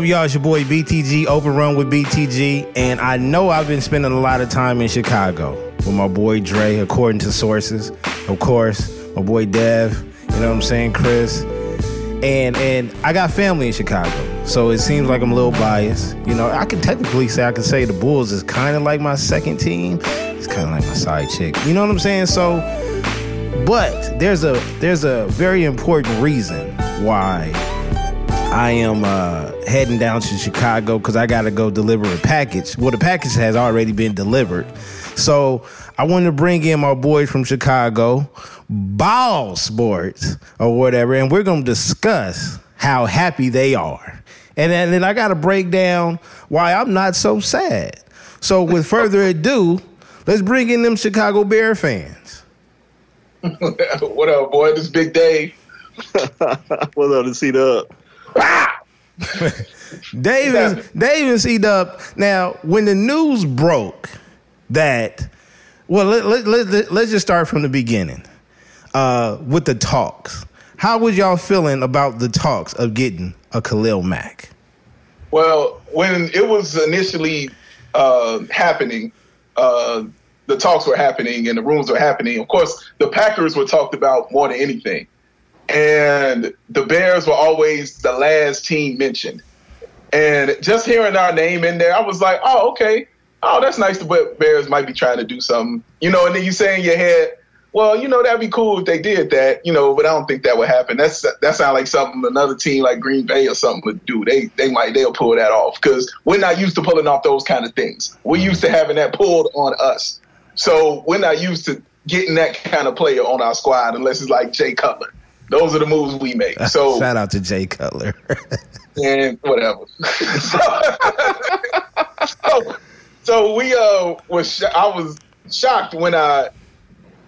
Up, y'all? It's your boy BTG, Overrun with BTG. And I know I've been spending a lot of time in Chicago with my boy Dre, according to sources. Of course, my boy Dev, you know what I'm saying, Chris. And and I got family in Chicago. So it seems like I'm a little biased. You know, I can technically say I can say the Bulls is kind of like my second team. It's kind of like my side chick. You know what I'm saying? So but there's a there's a very important reason why I am uh, heading down to Chicago because I got to go deliver a package. Well, the package has already been delivered. So I wanted to bring in my boys from Chicago, Ball Sports or whatever, and we're going to discuss how happy they are. And then, then I got to break down why I'm not so sad. So with further ado, let's bring in them Chicago Bear fans. what up, boy? This Big Dave. What's up to see the up? Davis, Davis, Dub. Now, when the news broke that, well, let, let, let, let's just start from the beginning uh, with the talks. How was y'all feeling about the talks of getting a Khalil Mack? Well, when it was initially uh, happening, uh, the talks were happening and the rooms were happening. Of course, the Packers were talked about more than anything and the Bears were always the last team mentioned. And just hearing our name in there, I was like, oh, okay. Oh, that's nice. The Bears might be trying to do something, you know. And then you say in your head, well, you know, that'd be cool if they did that, you know. But I don't think that would happen. That's that sounds like something another team like Green Bay or something would do. They they might they'll pull that off because we're not used to pulling off those kind of things. We're mm-hmm. used to having that pulled on us. So we're not used to getting that kind of player on our squad unless it's like Jay Cutler. Those are the moves we make. So shout out to Jay Cutler. and whatever. so, so we uh was sh- I was shocked when I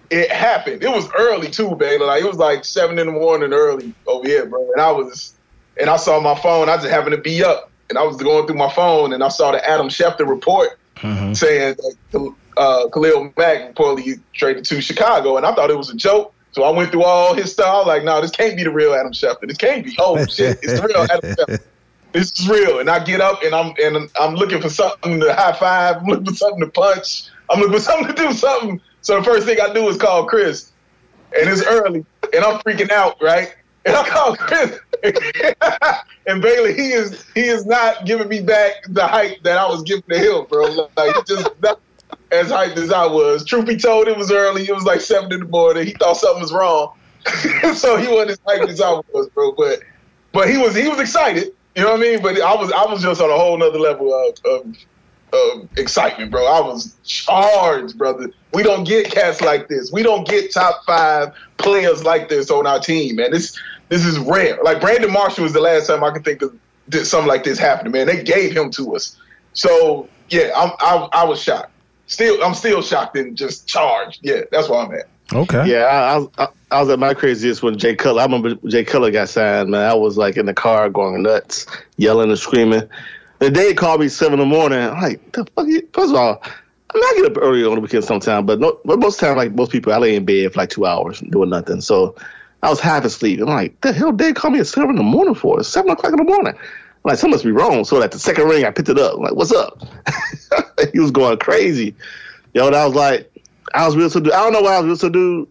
it happened. It was early too, baby. Like it was like seven in the morning early over here, bro. And I was and I saw my phone. I just happened to be up, and I was going through my phone, and I saw the Adam Schefter report mm-hmm. saying that uh, Khalil Mack reportedly traded to Chicago, and I thought it was a joke. So I went through all his stuff. Like, no, this can't be the real Adam Schefter. This can't be. Oh shit, it's the real Adam Schefter. This is real. And I get up and I'm and I'm looking for something to high five. I'm looking for something to punch. I'm looking for something to do something. So the first thing I do is call Chris, and it's early, and I'm freaking out, right? And I call Chris, and Bailey, he is he is not giving me back the hype that I was giving to him, bro. Like he just as hyped as I was. Truth be told, it was early. It was like seven in the morning. He thought something was wrong, so he wasn't as hyped as I was, bro. But but he was he was excited. You know what I mean? But I was I was just on a whole nother level of, of, of excitement, bro. I was charged, brother. We don't get cats like this. We don't get top five players like this on our team, man. This this is rare. Like Brandon Marshall was the last time I could think of something like this happening, man. They gave him to us. So yeah, I'm, I, I was shocked still I'm still shocked and just charged. Yeah, that's where I'm at. Okay. Yeah, I, I, was I was at my craziest when Jay Cutler. I remember Jay Cutler got signed. Man, I was like in the car going nuts, yelling and screaming. The day he called me seven in the morning. I'm like, the fuck? You? First of all, I mean, I get up early on the weekend sometimes, but no, but most time, like most people, I lay in bed for like two hours doing nothing. So I was half asleep. I'm like, the hell, did they call me at seven in the morning for? It's seven o'clock in the morning. I'm like, something must be wrong. So at the second ring, I picked it up. I'm like, what's up? he was going crazy. Yo, that was like, I was real to do. I don't know why I was real to do,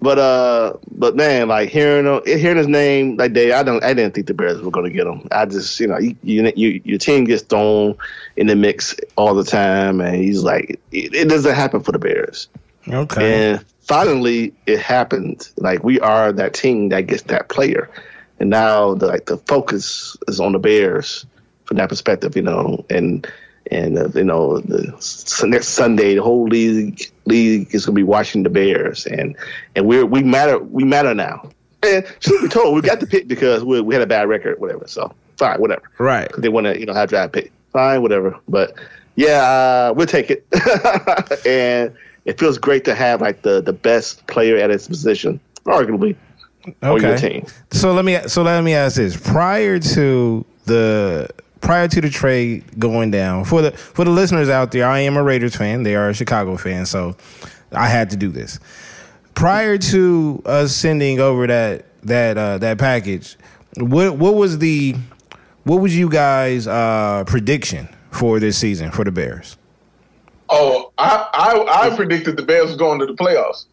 but uh, but man, like hearing uh, hearing his name like day, I don't, I didn't think the Bears were going to get him. I just, you know, you, you, you, your team gets thrown in the mix all the time, and he's like, it, it doesn't happen for the Bears. Okay. And finally, it happened. Like we are that team that gets that player and now the, like the focus is on the Bears from that perspective, you know, and and uh, you know the next Sunday the whole league league is gonna be watching the Bears, and and we're we matter we matter now. And truth be told, we got the pick because we, we had a bad record, whatever. So fine, whatever. Right. They want to you know have draft pick. Fine, whatever. But yeah, uh, we'll take it. and it feels great to have like the the best player at his position, arguably okay. So let me so let me ask this: prior to the prior to the trade going down for the for the listeners out there, I am a Raiders fan. They are a Chicago fan, so I had to do this. Prior to us sending over that that uh, that package, what what was the what was you guys' uh, prediction for this season for the Bears? Oh, I, I I predicted the Bears was going to the playoffs.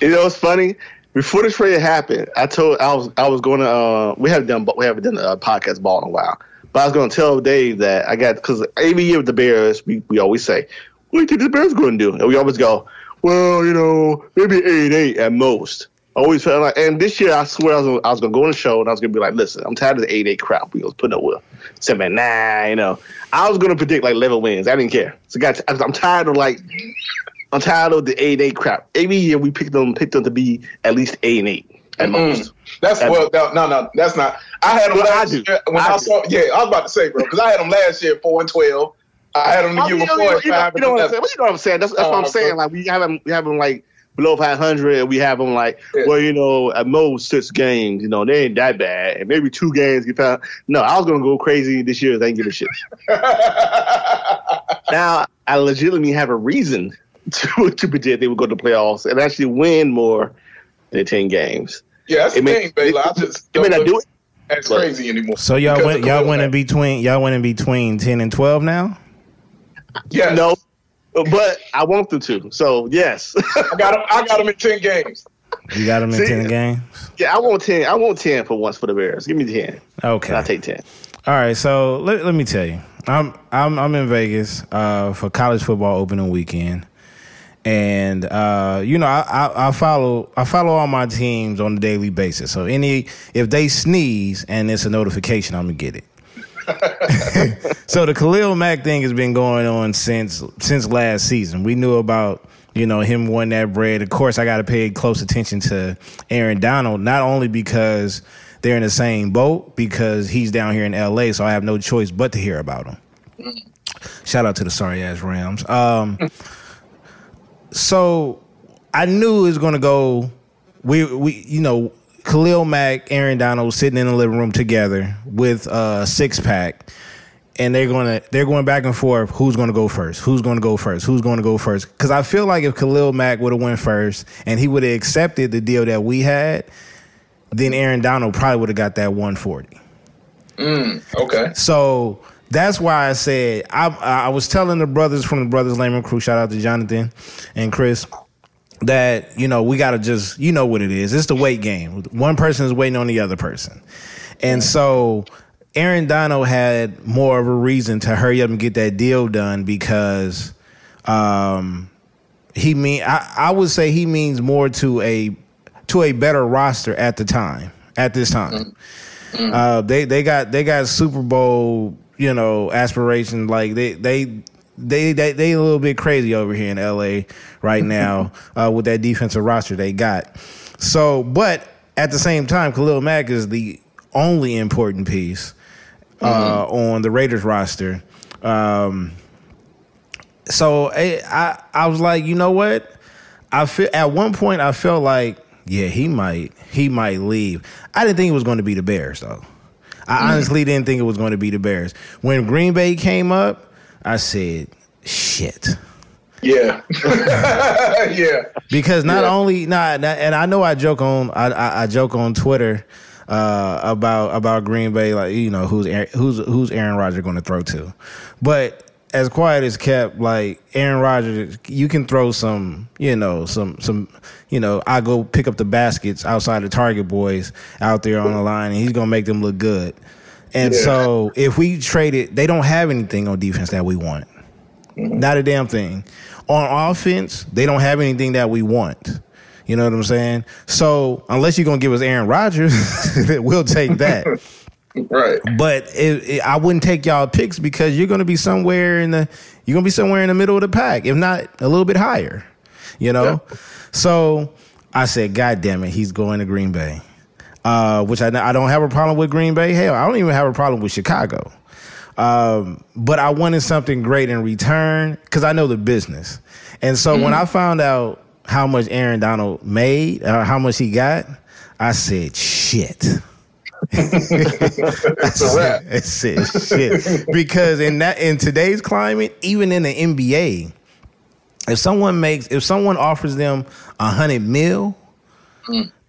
You know, it's funny. Before the trade happened, I told I was I was going to. Uh, we haven't done we haven't done a podcast ball in a while, but I was going to tell Dave that I got because every year with the Bears, we, we always say, "What do you think the Bears going to do?" And we always go, "Well, you know, maybe eight eight at most." I always felt like, and this year I swear I was, I was gonna go on the show and I was gonna be like, "Listen, I'm tired of the eight eight crap we was putting up with." "Man, nah, you know." I was gonna predict like eleven wins. I didn't care. So, got I'm tired of like I'm tired of the eight eight crap. Every year we picked them picked them to be at least eight and eight at most. That's That's- well, no, no, no, that's not. I had them I last do. year when I I, do. saw. Yeah, I was about to say, bro, because I had them last year four and twelve. I had them the Oh, year you, know, before you, know, five you know what I'm saying? Well, you know what I'm saying? That's, that's what Uh, I'm saying. Like we have them, we have them like below 500. We have them like, Yeah. well, you know, at most six games. You know, they ain't that bad, and maybe two games get found. No, I was gonna go crazy this year. They ain't give a shit. now I legitimately have a reason to to predict they would go to the playoffs and actually win more than 10 games. yeah, that's the It may- thing, Baylor. I just It may don't do look it. as but- crazy anymore. So y'all went y'all went in between y'all went in between ten and twelve now. Yeah. No, but I want them to. So yes, I got them. I got them in ten games. You got them in See- ten games. yeah, I want 10. I want 10 for once for the Bears. Give me 10. Okay. I'll take 10. All right, so let, let me tell you, I'm I'm I'm in Vegas uh, for college football opening weekend, and uh, you know I, I I follow I follow all my teams on a daily basis. So any if they sneeze and it's a notification, I'm gonna get it. so the Khalil Mack thing has been going on since since last season. We knew about you know him wanting that bread. Of course, I got to pay close attention to Aaron Donald, not only because they're in the same boat, because he's down here in L.A., so I have no choice but to hear about him. Shout out to the sorry ass Rams. Um, so I knew it was going to go. We we you know Khalil Mack, Aaron Donald sitting in the living room together with a six pack, and they're gonna they're going back and forth. Who's going to go first? Who's going to go first? Who's going to go first? Because I feel like if Khalil Mack would have went first and he would have accepted the deal that we had, then Aaron Donald probably would have got that one forty. Mm, okay. So that's why I said I I was telling the brothers from the Brothers Lehman crew, shout out to Jonathan and Chris, that you know we got to just you know what it is. It's the weight game. One person is waiting on the other person, and so Aaron Donald had more of a reason to hurry up and get that deal done because um, he mean I, I would say he means more to a to a better roster at the time at this time. Uh, they they got they got Super Bowl you know aspirations like they they. They, they they a little bit crazy over here in LA right now uh, with that defensive roster they got. So, but at the same time, Khalil Mack is the only important piece uh, on the Raiders roster. Um, so I, I I was like, you know what? I feel at one point I felt like, yeah, he might he might leave. I didn't think it was going to be the Bears though. I honestly didn't think it was going to be the Bears. When Green Bay came up, I said, shit. Yeah. yeah. Because not Yeah. only not, and I know I joke on I, I, I joke on Twitter uh, about about Green Bay, like you know who's Aaron, who's who's Aaron Rodgers going to throw to, but as quiet as kept, like Aaron Rodgers, you can throw some, you know, some some, you know, I go pick up the baskets outside the Target boys out there on the line, and he's gonna make them look good. And Yeah. so if we trade it, they don't have anything on defense that we want. Mm-hmm. Not a damn thing. On offense, they don't have anything that we want. You know what I'm saying? So unless you're gonna give us Aaron Rodgers, we'll take that. Right. but it, it- I wouldn't take y'all picks because you're gonna be somewhere in the you're gonna be somewhere in the middle of the pack, if not a little bit higher. You know. So I said, God damn it, he's going to Green Bay. Uh, which I I don't have a problem with Green Bay. Hell, I don't even have a problem with Chicago. Um, but I wanted something great in return because I know the business. And so when I found out how much Aaron Donald made, or how much he got, I said, shit. It's a wrap. I said, shit. Because in that in today's climate, even in the NBA, if someone makes if someone offers them a hundred mil,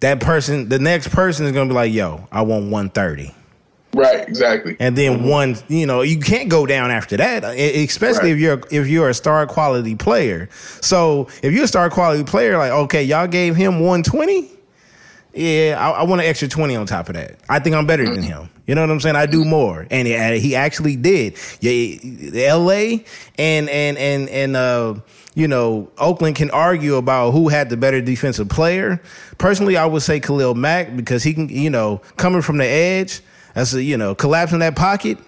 that person, the next person is gonna be like, yo, I want 130. Right, exactly. And then mm-hmm. one, you know, you can't go down after that, especially right. if you're if you're a star quality player. So if you're a star quality player, like okay, y'all gave him 120. Yeah, I, I want an extra 20 on top of that. I think I'm better than him. You know what I'm saying? I do more, and he, he actually did. Yeah, L.A. and and and and uh, you know, Oakland can argue about who had the better defensive player. Personally, I would say Khalil Mack because he can, you know, coming from the edge that's a, you know, collapsing that pocket.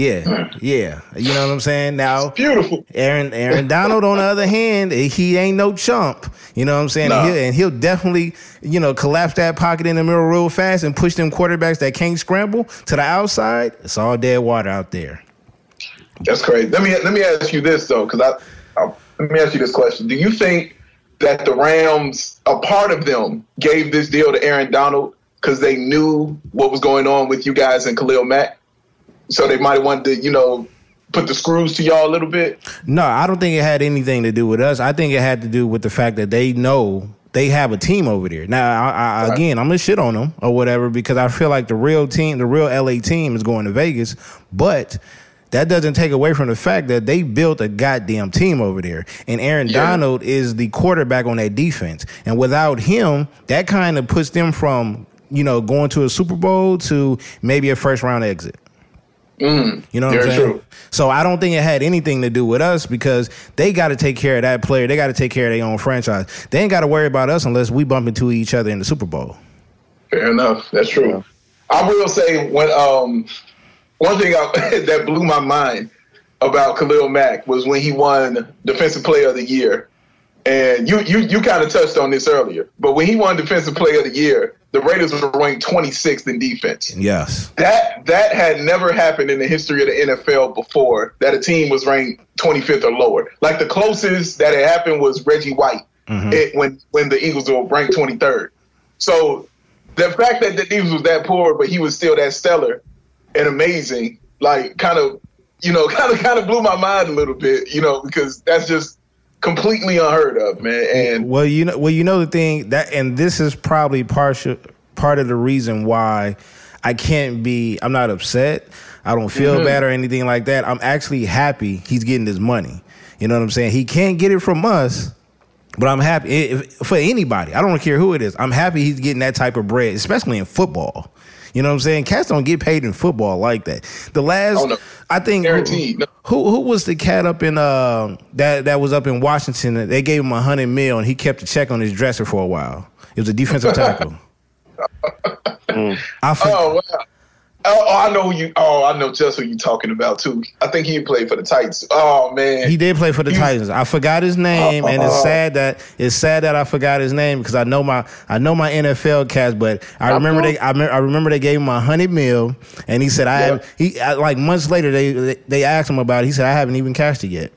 Yeah, yeah. You know what I'm saying? Now, it's beautiful. Aaron Aaron Donald, on the other hand, he ain't no chump. You know what I'm saying? No. And, he'll, and, he'll, definitely, you know, collapse that pocket in the middle real fast and push them quarterbacks that can't scramble to the outside. It's all dead water out there. That's crazy. Let me let me ask you this though, because I, I let me ask you this question: Do you think that the Rams, a part of them, gave this deal to Aaron Donald because they knew what was going on with you guys and Khalil Mack. So they might have wanted to, you know, put the screws to y'all a little bit. No, I don't think it had anything to do with us. I think it had to do with the fact that they know they have a team over there. Now, I, I, right. again, I'm gonna shit on them or whatever because I feel like the real team, the real LA team, is going to Vegas, but. That doesn't take away from the fact that they built a goddamn team over there. And Aaron yeah. Donald is the quarterback on that defense. And without him, that kind of puts them from you know, going to a Super Bowl to maybe a first round exit. Mm, you know what I'm saying? True. So I don't think it had anything to do with us because they got to take care of that player. They got to take care of their own franchise. They ain't got to worry about us unless we bump into each other in the Super Bowl. Fair enough. That's true. Yeah. I will say when um, one thing I, that blew my mind about Khalil Mack was when he won Defensive Player of the Year. And you you you kind of touched on this earlier, but when he won Defensive Player of the Year, the Raiders were ranked 26th in defense. Yes. That that had never happened in the history of the NFL before that a team was ranked 25th or lower. Like the closest that it happened was Reggie White mm-hmm. it, when when the Eagles were ranked 23rd. So the fact that the defense was that poor, but he was still that stellar and amazing, like kind of you know, kind of kind of blew my mind a little bit, you know, because that's just completely unheard of, man. And well, you know, well, you know the thing that, and this is probably partial part of the reason why I can't be. I'm not upset. I don't feel mm-hmm. bad or anything like that. I'm actually happy he's getting his money. You know what I'm saying? He can't get it from us, but I'm happy if, for anybody. I don't care who it is. I'm happy he's getting that type of bread, especially in football. You know what I'm saying? Cats don't get paid in football like that. The last, oh, no. I think, Guaranteed. Who, who, was the cat up in uh that that was up in Washington? They gave him a hundred mil and he kept a check on his dresser for a while. It was a defensive tackle. mm. I oh wow. Oh, oh, I know you. Oh, I know just who you're talking about too. I think he played for the Titans. Oh man, he did play for the he, Titans. I forgot his name, uh, and it's uh-huh. sad that it's sad that I forgot his name because I know my I know my NFL cast, but I remember they I, I remember they gave him a hundred mil, and he said I yeah. have he like months later they they asked him about it. He said I haven't even cashed it yet.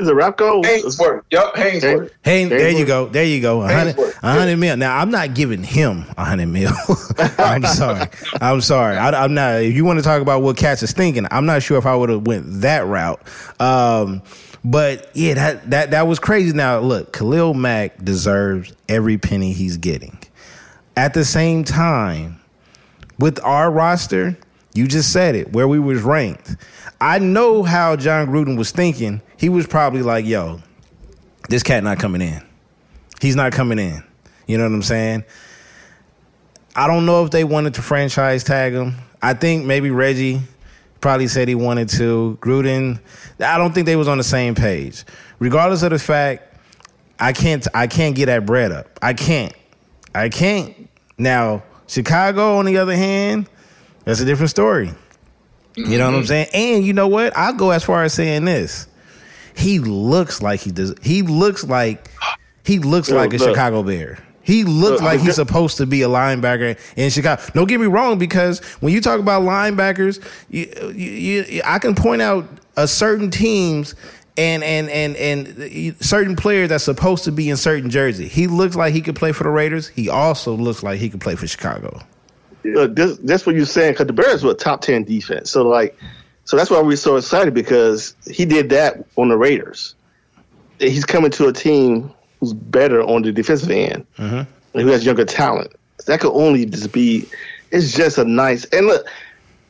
Is it Rapco? Haynesworth. Yep, Haynesworth. Haynes, there you go. There you go. A hundred, a hundred mil. Now I'm not giving him a hundred mil. I'm sorry. I'm sorry. I, am not. If you want to talk about what Cats is thinking, I'm not sure if I would have went that route. Um, but yeah, that that that was crazy. Now look, Khalil Mack deserves every penny he's getting. At the same time, with our roster, you just said it, where we was ranked. I know how Jon Gruden was thinking. He was probably like, yo, this cat not coming in. He's not coming in. You know what I'm saying? I don't know if they wanted to franchise tag him. I think maybe Reggie probably said he wanted to. Gruden, I don't think they was on the same page. Regardless of the fact, I can't I can't get that bread up. I can't. I can't. Now, Chicago, on the other hand, that's a different story. You know what I'm mm-hmm. saying? And you know what? I'll go as far as saying this. He looks like he does. He looks like he looks Yo, like a look. Chicago Bear. He looks like he's supposed to be a linebacker in Chicago. Don't get me wrong, because when you talk about linebackers, you, you, you, I can point out a certain teams and and and and uh, certain players that's supposed to be in certain jersey. He looks like he could play for the Raiders. He also looks like he could play for Chicago look, this, that's what you're saying because the Bears were a top ten defense. So like, so that's why we're so excited because he did that on the Raiders. He's coming to a team who's better on the defensive end, mm-hmm. who has younger talent. That could only just be. It's just a nice and look.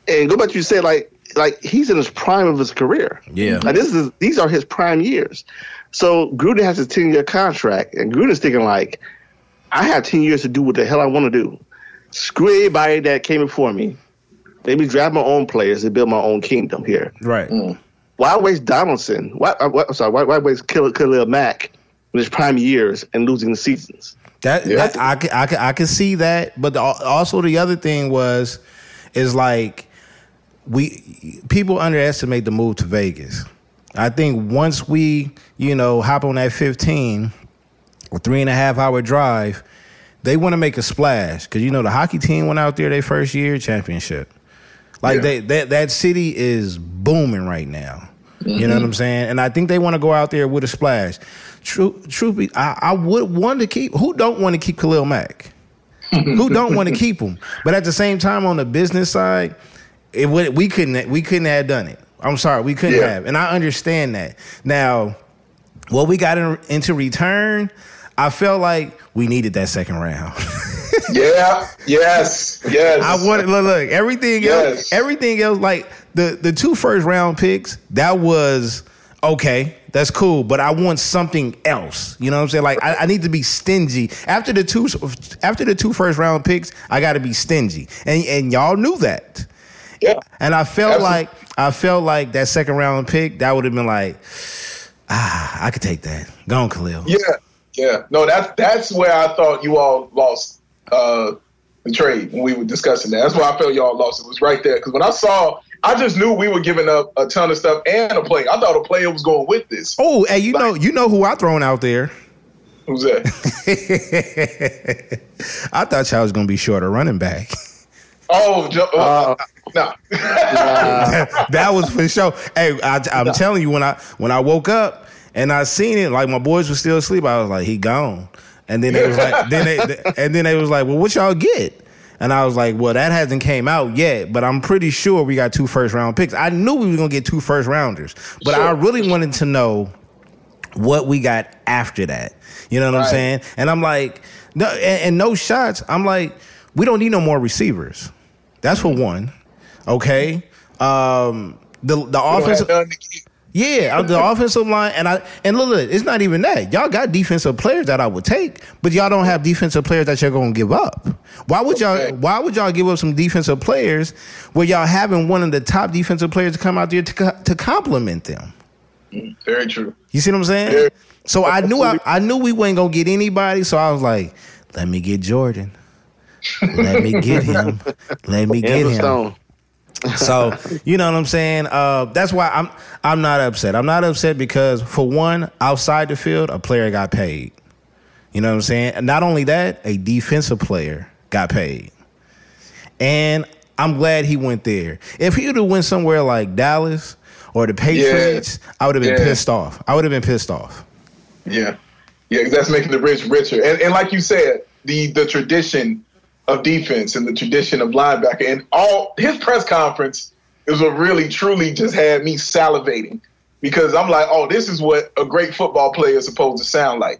and go back to you said like like he's in his prime of his career. Yeah. Like this is these are his prime years. So Gruden has a ten year contract, and Gruden's thinking like, I have ten years to do what the hell I want to do. Screw anybody that came before me. Let me draft my own players and build my own kingdom here. Right. Why waste Donaldson? Why, uh, why I'm sorry, why, why waste Khalil, Khalil Mack in his prime years and losing the seasons? That, Yeah. that I, can, I, can, I can see that, but the, also the other thing was, is like we people underestimate the move to Vegas. I think once we you know hop on that fifteen or three and a half hour drive, they want to make a splash because you know the hockey team went out there their first year championship. Like Yeah. they that that city is booming right now. You know what I'm mm-hmm. saying? And I think they want to go out there with a splash. True, truth be, I, I would want to keep. Who don't want to keep Khalil Mack? who don't want to keep him? But at the same time, on the business side, it would we couldn't we couldn't have done it. I'm sorry, we couldn't Yeah. have, and I understand that. Now, what we got in, into return, I felt like we needed that second round. Yeah. Yes. Yes. I wanted look, look everything else, everything else like the the two first round picks. That was okay. That's cool, but I want something else. You know what I'm saying? Like I, I need to be stingy after the two after the two first round picks. I got to be stingy, and and y'all knew that. Yeah. And I felt Absolutely. like I felt like that second round pick that would have been like, ah, I could take that. Go on, Khalil. Yeah, yeah. No, that's that's where I thought you all lost uh, the trade when we were discussing that. That's why I felt y'all lost. It was right there because when I saw, I just knew we were giving up a ton of stuff and a play. I thought a player was going with this. Oh, hey, you know you know who I thrown out there. Who's that? I thought y'all was gonna be short a running back. Oh, jo- uh, no. that was for sure. Hey, I, I'm telling you, when I when I woke up and I seen it, like my boys were still asleep, I was like, he gone. And then they was like, then they, and then they was like, well, what y'all get? And I was like, well, that hasn't came out yet, but I'm pretty sure we got two first round picks. I knew we were gonna get two first rounders, but I really wanted to know what we got after that. You know what I'm saying? And I'm like, no, and, and no shots. I'm like, we don't need no more receivers. That's for one. Okay. Um, the the We don't have offensive, none to give. yeah, the offensive line, and I and look, look, it's not even that. Y'all got defensive players that I would take, but y'all don't have defensive players that you're gonna give up. Why would y'all? Okay. Why would y'all give up some defensive players where y'all having one of the top defensive players to come out there to co- to complement them? Very true. You see what I'm saying? Yeah. So I knew I, I knew we wasn't gonna get anybody. So I was like, let me get Jordan. Let me get him. Let me get him. So you know what I'm saying. Uh, that's why I'm I'm not upset. I'm not upset because for one, outside the field, a player got paid. You know what I'm saying. And not only that, a defensive player got paid, and I'm glad he went there. If he would have went somewhere like Dallas or the Patriots, I would have been Yeah. pissed off. I would have been pissed off. Yeah, yeah, that's making the rich richer. And, and like you said, the the tradition of defense and the tradition of linebacker and all his press conference is what really truly just had me salivating because I'm like, oh, this is what a great football player is supposed to sound like.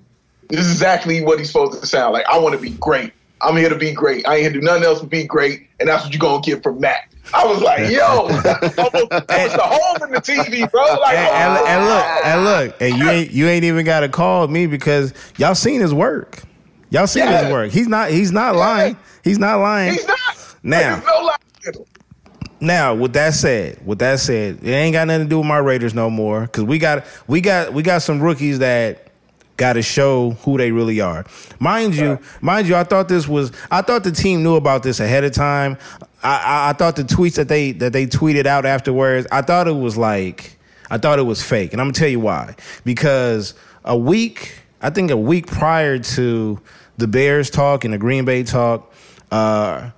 This is exactly what he's supposed to sound like. I want to be great. I'm here to be great. I ain't here to do nothing else but be great, and that's what you're gonna get from Matt. I was like, yo, that was the hole in the TV, bro. Like, And, and, and look, and look, and you ain't you ain't even got to call me because y'all seen his work. Y'all see Yeah. his work. He's not he's not lying. He's not lying. he's not. Now. There's no lie. Now, with that said, with that said, it ain't got nothing to do with my Raiders no more because we got we got we got some rookies that got to show who they really are. Mind you, mind you, I thought this was I thought the team knew about this ahead of time. I, I, I thought the tweets that they that they tweeted out afterwards, I thought it was like I thought it was fake, and I'm gonna tell you why. Because a week, I think a week prior to the Bears talk and the Green Bay talk, uh,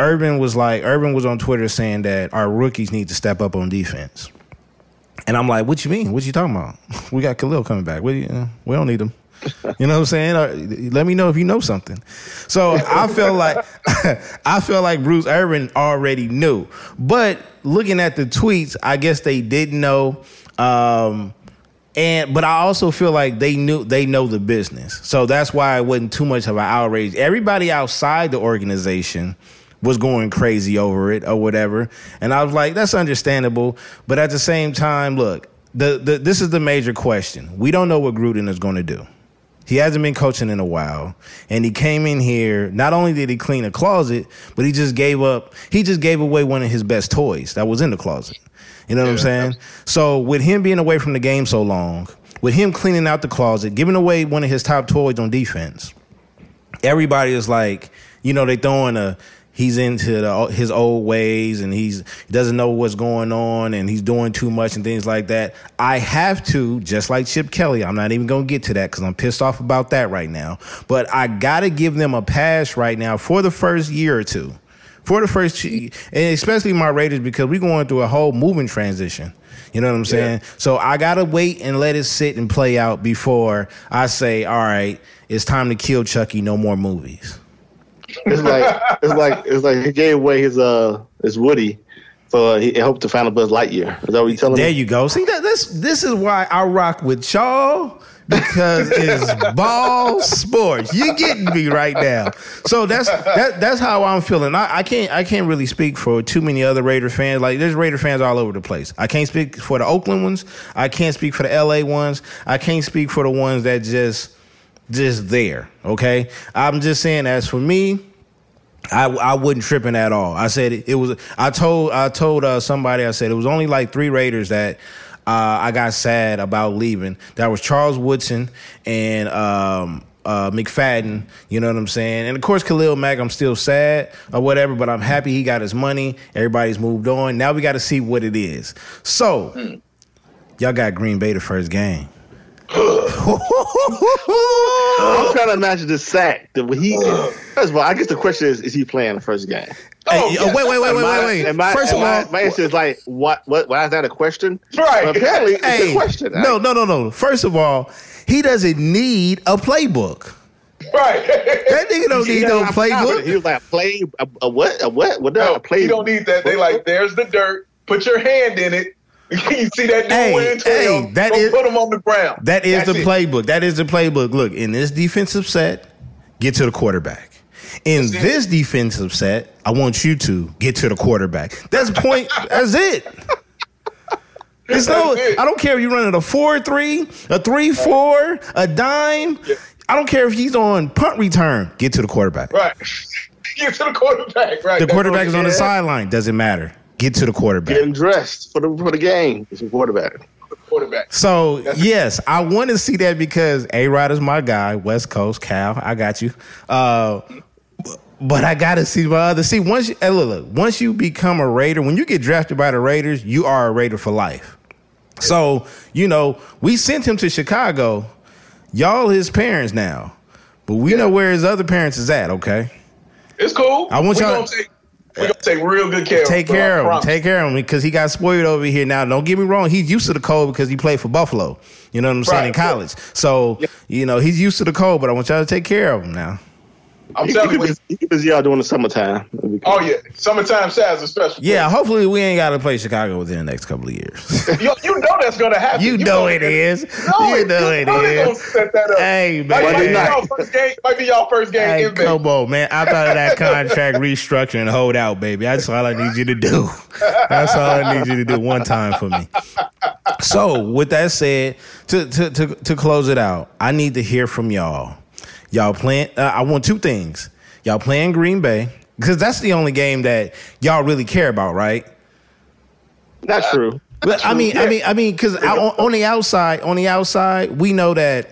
Irvin was like, Irvin was on Twitter saying that our rookies need to step up on defense. And I'm like, what you mean? What you talking about? We got Khalil coming back. We, uh, we don't need him. You know what I'm saying? Uh, let me know if you know something. So I feel like I feel like Bruce Irvin already knew. But looking at the tweets, I guess they didn't know. Um, and but I also feel like they knew they know the business. So that's why it wasn't too much of an outrage. Everybody outside the organization was going crazy over it or whatever. And I was like, that's understandable. But at the same time, look, the, the this is the major question. We don't know what Gruden is going to do. He hasn't been coaching in a while, and he came in here. Not only did he clean a closet, but he just gave up. He just gave away one of his best toys that was in the closet. You know what I'm saying? So with him being away from the game so long, with him cleaning out the closet, giving away one of his top toys on defense, everybody is like, you know, they throwing a he's into the, his old ways and he's he doesn't know what's going on and he's doing too much and things like that. I have to, just like Chip Kelly, I'm not even going to get to that because I'm pissed off about that right now. But I got to give them a pass right now for the first year or two. For the first, and especially my Raiders because we're going through a whole moving transition. You know what I'm saying? Yeah. So I gotta wait and let it sit and play out before I say, all right, it's time to kill Chucky. No more movies. It's like it's like it's like he gave away his uh his Woody. So uh, he hoped to find a Buzz Lightyear. Is that what you telling there me? There you go. See that this this is why I rock with y'all because it's ball sports. You getting me right now. So that's that that's how I'm feeling. I, I can't I can't really speak for too many other Raider fans. Like there's Raider fans all over the place. I can't speak for the Oakland ones. I can't speak for the LA ones. I can't speak for the ones that just just there. Okay, I'm just saying. As for me, I I wasn't tripping at all. I said it, it was. I told I told uh, somebody. I said it was only like three Raiders that. Uh, I got sad about leaving. That was Charles Woodson and um, uh, McFadden. You know what I'm saying? And of course, Khalil Mack. I'm still sad or whatever, but I'm happy he got his money. Everybody's moved on. Now we got to see what it is. So, hmm. y'all got Green Bay the first game. I'm trying to imagine the sack. That he first of all, I guess the question is: Is he playing the first game? Oh, hey, yes. wait, wait, wait, wait, wait, wait. My, first of all, my, answer is like, what? What? Why is that a question? Right. But apparently, it's hey, a question. No, no, no, no. First of all, he doesn't need a playbook. Right. That nigga don't need no playbook. He was like, play a, a what? A what? What? No, a play? He don't need that. They like, there's the dirt. Put your hand in it you see that new hey, win hey, that is, put them on the ground. That is That's the it. playbook. That is the playbook. Look, in this defensive set, get to the quarterback. In That's this it. defensive set, I want you to get to the quarterback. That's point. That's it. It's no, I don't care if you're running a 4 3, a 3 4, a dime. Yeah. I don't care if he's on punt return. Get to the quarterback. Right. Get to the quarterback. Right. The quarterback is on the sideline. Doesn't matter. Get to the quarterback. Getting dressed for the for the game. It's a quarterback. Quarterback. So That's yes, I want to see that because A Rod is my guy, West Coast, Cal. I got you. Uh, but I gotta see my other. See, once you hey, look, look, once you become a Raider, when you get drafted by the Raiders, you are a Raider for life. So you know, we sent him to Chicago. Y'all his parents now, but we yeah. know where his other parents is at. Okay, it's cool. I want we y'all. Take, we're gonna take real good care. Take of him, care of him. Take care of him because he got spoiled over here. Now, don't get me wrong. He's used to the cold because he played for Buffalo. You know what I'm saying in college. So yeah. you know he's used to the cold. But I want y'all to take care of him now. I'm he, telling you, he keep busy out during the summertime. Oh yeah, summertime Shaz especially. Yeah, hopefully we ain't got to play Chicago within the next couple of years. you, you, know that's gonna happen. You, you know, know, it is. No, you know it is. Set that up. Hey man, might, might, be y'all first game, might be y'all first game. Hey, come on, man. I'm out of that contract restructure and hold out, baby. That's all I need you to do. That's all I need you to do one time for me. So, with that said, to to to, to close it out, I need to hear from y'all Y'all playing. Uh, I want two things. Y'all playing Green Bay because that's the only game that y'all really care about, right? That's true. But I mean, I mean, I mean, because on, on the outside, on the outside, we know that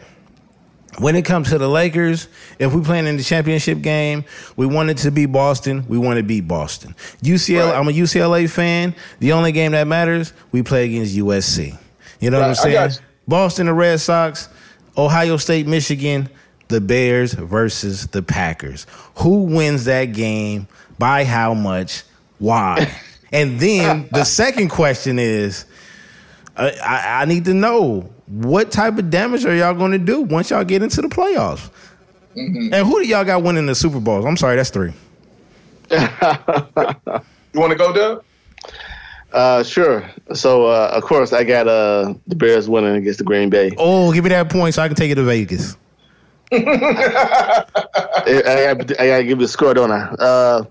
when it comes to the Lakers, if we playing in the championship game, we want it to be Boston. We want to beat Boston. UCLA. Right. I'm a UCLA fan. The only game that matters, we play against USC. You know right. what I'm saying? Boston, the Red Sox, Ohio State, Michigan the Bears versus the Packers. Who wins that game? By how much? Why? and then the second question is uh, I, I, need to know what type of damage are y'all going to do once y'all get into the playoffs? Mm-hmm. And who do y'all got winning the Super Bowls? I'm sorry, that's three. you want to go, Doug? Uh, sure. So, uh, of course, I got uh, the Bears winning against the Green Bay. Oh, give me that point so I can take it to Vegas. I, I, I, gotta give you a score, don't I? Uh,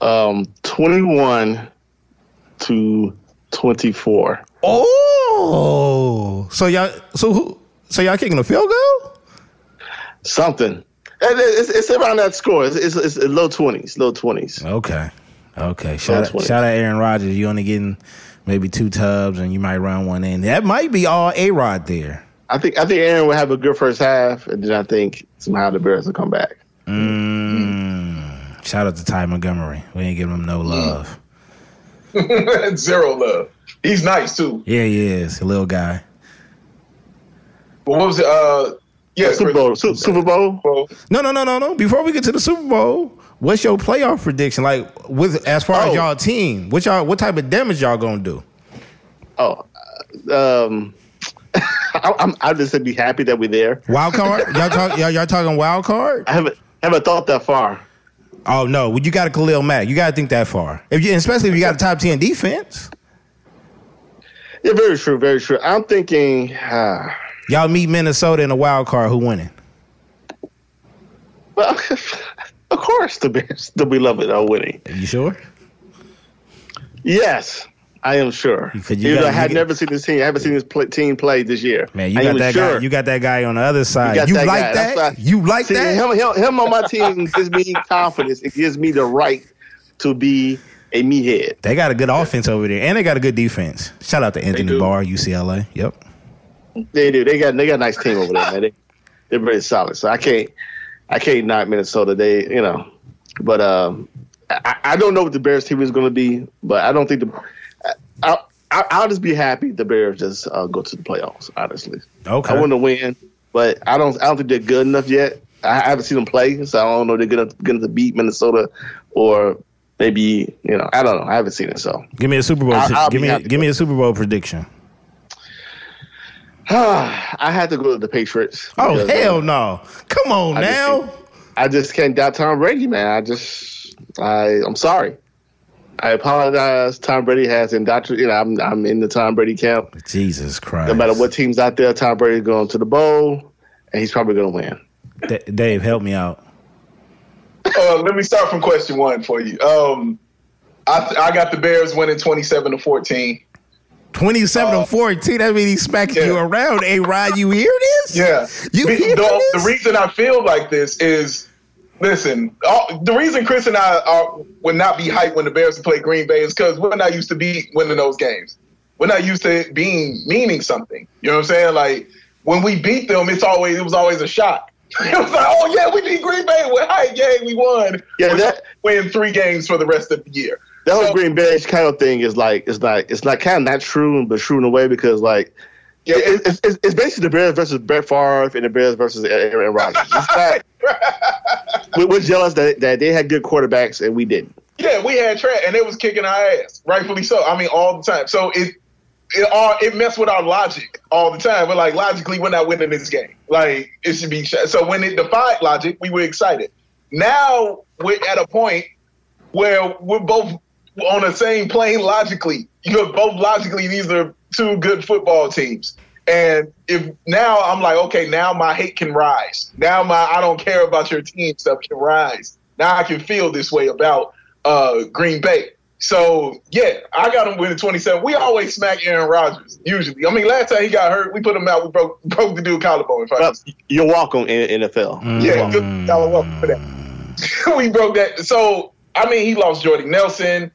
Um, 21 to 24. Oh, so y'all, so who, so y'all kicking a field goal? Something. It's, it's around that score. It's, it's, it's low 20s, low 20s. Okay, okay. Shout out, 20. shout out, Aaron Rodgers. You only getting maybe two tubs, and you might run one in. That might be all a Rod there. I think I think Aaron will have a good first half, and then I think somehow the Bears will come back. Mm. Shout out to Ty Montgomery. We ain't giving him no love. Zero love. He's nice too. Yeah, he is a little guy. But what was it? Uh, yeah, Super Bowl, Su- Super Bowl. Bowl. No, no, no, no, no. Before we get to the Super Bowl, what's your playoff prediction? Like with as far as Oh. y'all team, what y'all what type of damage y'all gonna do? Oh, uh, um, I, I'm I just be happy that we're there. Wild card? y'all talk y'all, y'all talking wild card? I haven't haven't thought that far. Oh no, well, you got a Khalil Mack. You got to think that far. If you, especially if you got a top ten defense. Yeah, very true, very true. I'm thinking, uh, Y'all meet Minnesota in a wild card. Who winning? well, of course the Bears, the beloved, are winning. Are you sure? Yes, I am sure. Because you got- I had you get- never seen this team. I haven't seen this play, team play this year. Man, you I got that sure. guy. You got that guy on the other side. got You, that like guy. that? You like See, that? Him, him, him on my team gives me confidence. It gives me the right to be a meathead. They got a good offense over there, and they got a good defense. Shout out to Anthony. Barr, UCLA. Yep. They do. They got they got a nice team over there, man. They, they're very solid. So I can't I can't knock Minnesota. They you know, but um, I, I don't know what the Bears team is going to be, but I don't think the I, I I'll just be happy the Bears just uh, go to the playoffs. Honestly, Okay. I want to win, but I don't I don't think they're good enough yet. I haven't seen them play, so I don't know if they're gonna gonna to beat Minnesota or maybe you know I don't know. I haven't seen it, so Give me a Super Bowl. I'll- I'll give me happy give me a Super Bowl prediction. I had to go to the Patriots. Oh because, uh, hell no! Come on I now. think- I just can't doubt Tom Brady, man. I just, I, I'm sorry. I apologize. Tom Brady has indoctrinated. You know, I'm, I'm in the Tom Brady camp. Jesus Christ. No matter what team's out there, Tom Brady's going to the bowl, and he's probably going to win. D- Dave, help me out. Uh, let me start from question one for you. Um, I I got the Bears winning twenty seven to fourteen. 27 Uh, to 14. That means he's smacking yeah. you around. A Rod, you hear this? Yeah. You the, hear the, this? the reason I feel like this is, listen, all, the reason Chris and I are, would not be hyped when the Bears play Green Bay is because we're not used to be winning those games. We're not used to it being meaning something. You know what I'm saying? Like when we beat them, it's always it was always a shock. it was like, oh yeah, we beat Green Bay. We're hyped. Yay, we won. Yeah, We're that- win three games for the rest of the year. That whole So- Green Bay kind of thing is like, it's like, it's like kind of not true, but true in a way because like, Yeah, it, it's, it's, it's basically the Bears versus Brett Favre and the Bears versus Aaron Rodgers. It's not, we- we're jealous that, that they had good quarterbacks and we didn't. Yeah, we had trash, and it was kicking our ass, rightfully so. I mean, all the time. So it it all it messed with our logic all the time. We're like, logically, we're not winning this game. Like it should be. So when it defied logic, we were excited. Now we're at a point where we're both on the same plane logically. You're both logically. These are two good football teams. And if now I'm like, okay, now my hate can rise. Now my I don't care about your team stuff can rise. Now I can feel this way about uh, Green Bay. So yeah, I got him winning 27. We always smack Aaron Rodgers usually. I mean, last time he got hurt, we put him out. We broke broke the dude collarbone. If I But you're welcome in NFL. yeah, good. Y'all are welcome for that. we broke that. So I mean, he lost Jordy Nelson.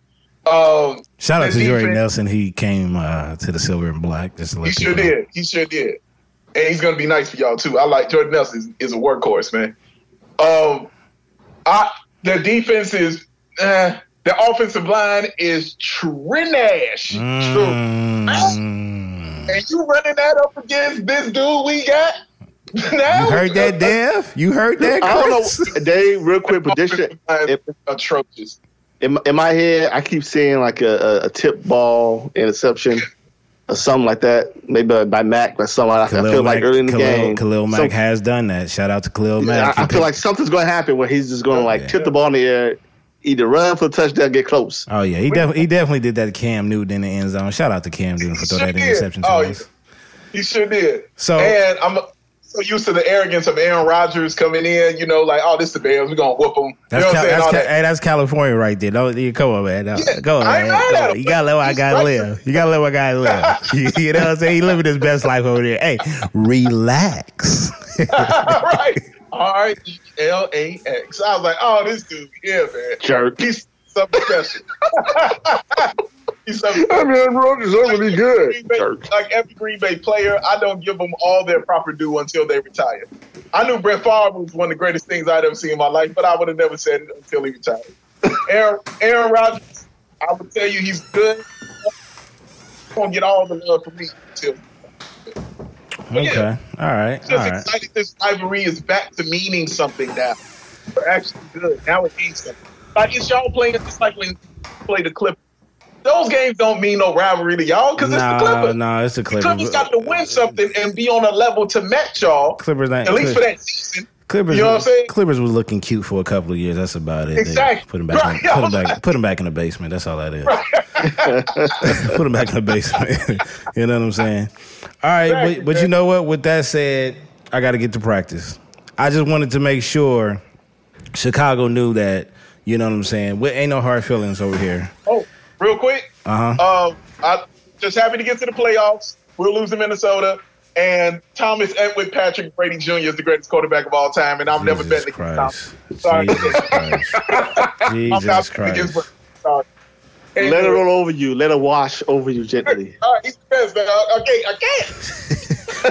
Um, Shout out to Jordy defense- Nelson. He came uh, to the silver and black. Just to let He sure people know. did. He sure did. And he's gonna be nice for y'all too. I like Jordan Nelson is, is a workhorse, man. Um, I the defense is eh, the offensive line is trash. Mm. And you running that up against this dude we got? now You heard that, Dev? You heard that, I don't know. Dave, real quick prediction. Offensive line atrocious. In, in my head, I keep seeing like a, a, a tip ball interception or something like that. Maybe by Mack or something. I, I Khalil feel like early in the Khalil, game. Khalil Mack some- has done that. Shout out to Khalil I, Mack. I He feel like something's going to happen where he's just going to oh, like Yeah. tip the ball in the air, either run for a touchdown, get close. Oh yeah, he definitely he definitely did that to Cam Newton in the end zone. Shout out to Cam Newton for throwing Sure that did. interception to Oh, us. He sure did. So- and I'm so used to the arrogance of Aaron Rodgers coming in, you know, like, oh, this the Bears, we're gonna whoop them. That's, you know Cal- saying? that's, All Ca- that. hey, that's California right there. Don't, you, come on, man. No, Yeah, go on, I ain't man. Go on. You gotta let my He's guy right. live. You gotta let my guy live. you, you know what I'm saying? He living his best life over there. Hey, relax. right. R E L A X. I was like, oh, this dude, yeah, man. Jerk. He's something special. He's something I special. mean, Rodgers are really good. Green Bay- like every Green Bay player, I don't give them all their proper due until they retire. I knew Brett Favre was one of the greatest things I'd ever seen in my life, but I would have never said it until he retired. Aaron, Aaron Rodgers, I would tell you he's good. He's gonna get all the love from me until okay. All right. just All right. excited this rivalry is back to meaning something now. We're actually good. Now it means something. Like it's y'all playing just like when play the Clippers. Those games don't mean no rivalry to y'all because it's the Clippers. no, it's the The Clippers. Clippers got to win something and be on a level to match y'all. Clippers ain't. At least for that season. Clippers, You know what I'm saying? Clippers was looking cute for a couple of years. That's about it. They Exactly. Put him back. Right. In, put him back. Put him back in the basement. That's all that is. put him back in the basement. you know what I'm saying? All right, Exactly, but, but you know what? With that said, I got to get to practice. I just wanted to make sure Chicago knew that. You know what I'm saying? We, ain't no hard feelings over here. Oh, real quick. Uh huh. Um, I just happy to get to the playoffs. We'll lose to Minnesota. And Thomas Edward Patrick Brady Jr. is the greatest quarterback of all time, and I'm never Jesus betting against Christ. Sorry. Jesus Christ. I'm not Jesus against Christ. Sorry. Let it roll over you. Let it wash over you gently. All right, he's the best, man. Okay, I can't.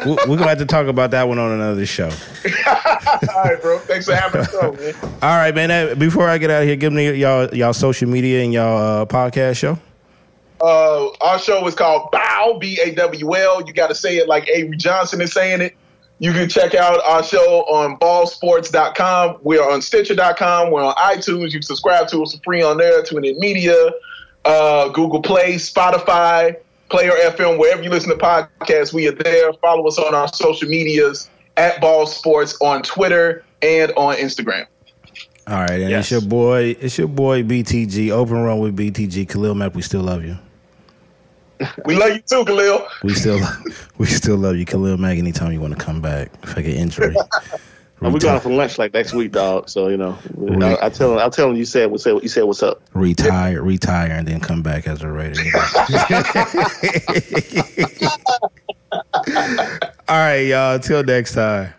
We- We're gonna have to talk about that one on another show. All right, bro. Thanks for having man. All right, man. Before I get out of here, give me y'all y'all social media and y'all uh, podcast show. Uh, our show is called Bow B A W L. You got to say it like Avery Johnson is saying it. You can check out our show on ballsports.com. We're on Stitcher.com. We're on iTunes. You can subscribe to us for free on there. TuneIn Media, uh, Google Play, Spotify, Player FM, wherever you listen to podcasts, we are there. Follow us on our social medias at Ball Sports on Twitter and on Instagram. All right, and Yes. it's your boy. It's your boy BTG. Open run with BTG. Khalil Mack. We still love you. We love you too, Khalil. We still we still love you, Khalil Mack. Anytime you want to come back, if I get injury. And we going for lunch like next week, dog. So you know, I, I tell him, I tell him you said, what say, you said, what's up? retire, retire, and then come back as a Raider. All right, y'all. Till next time.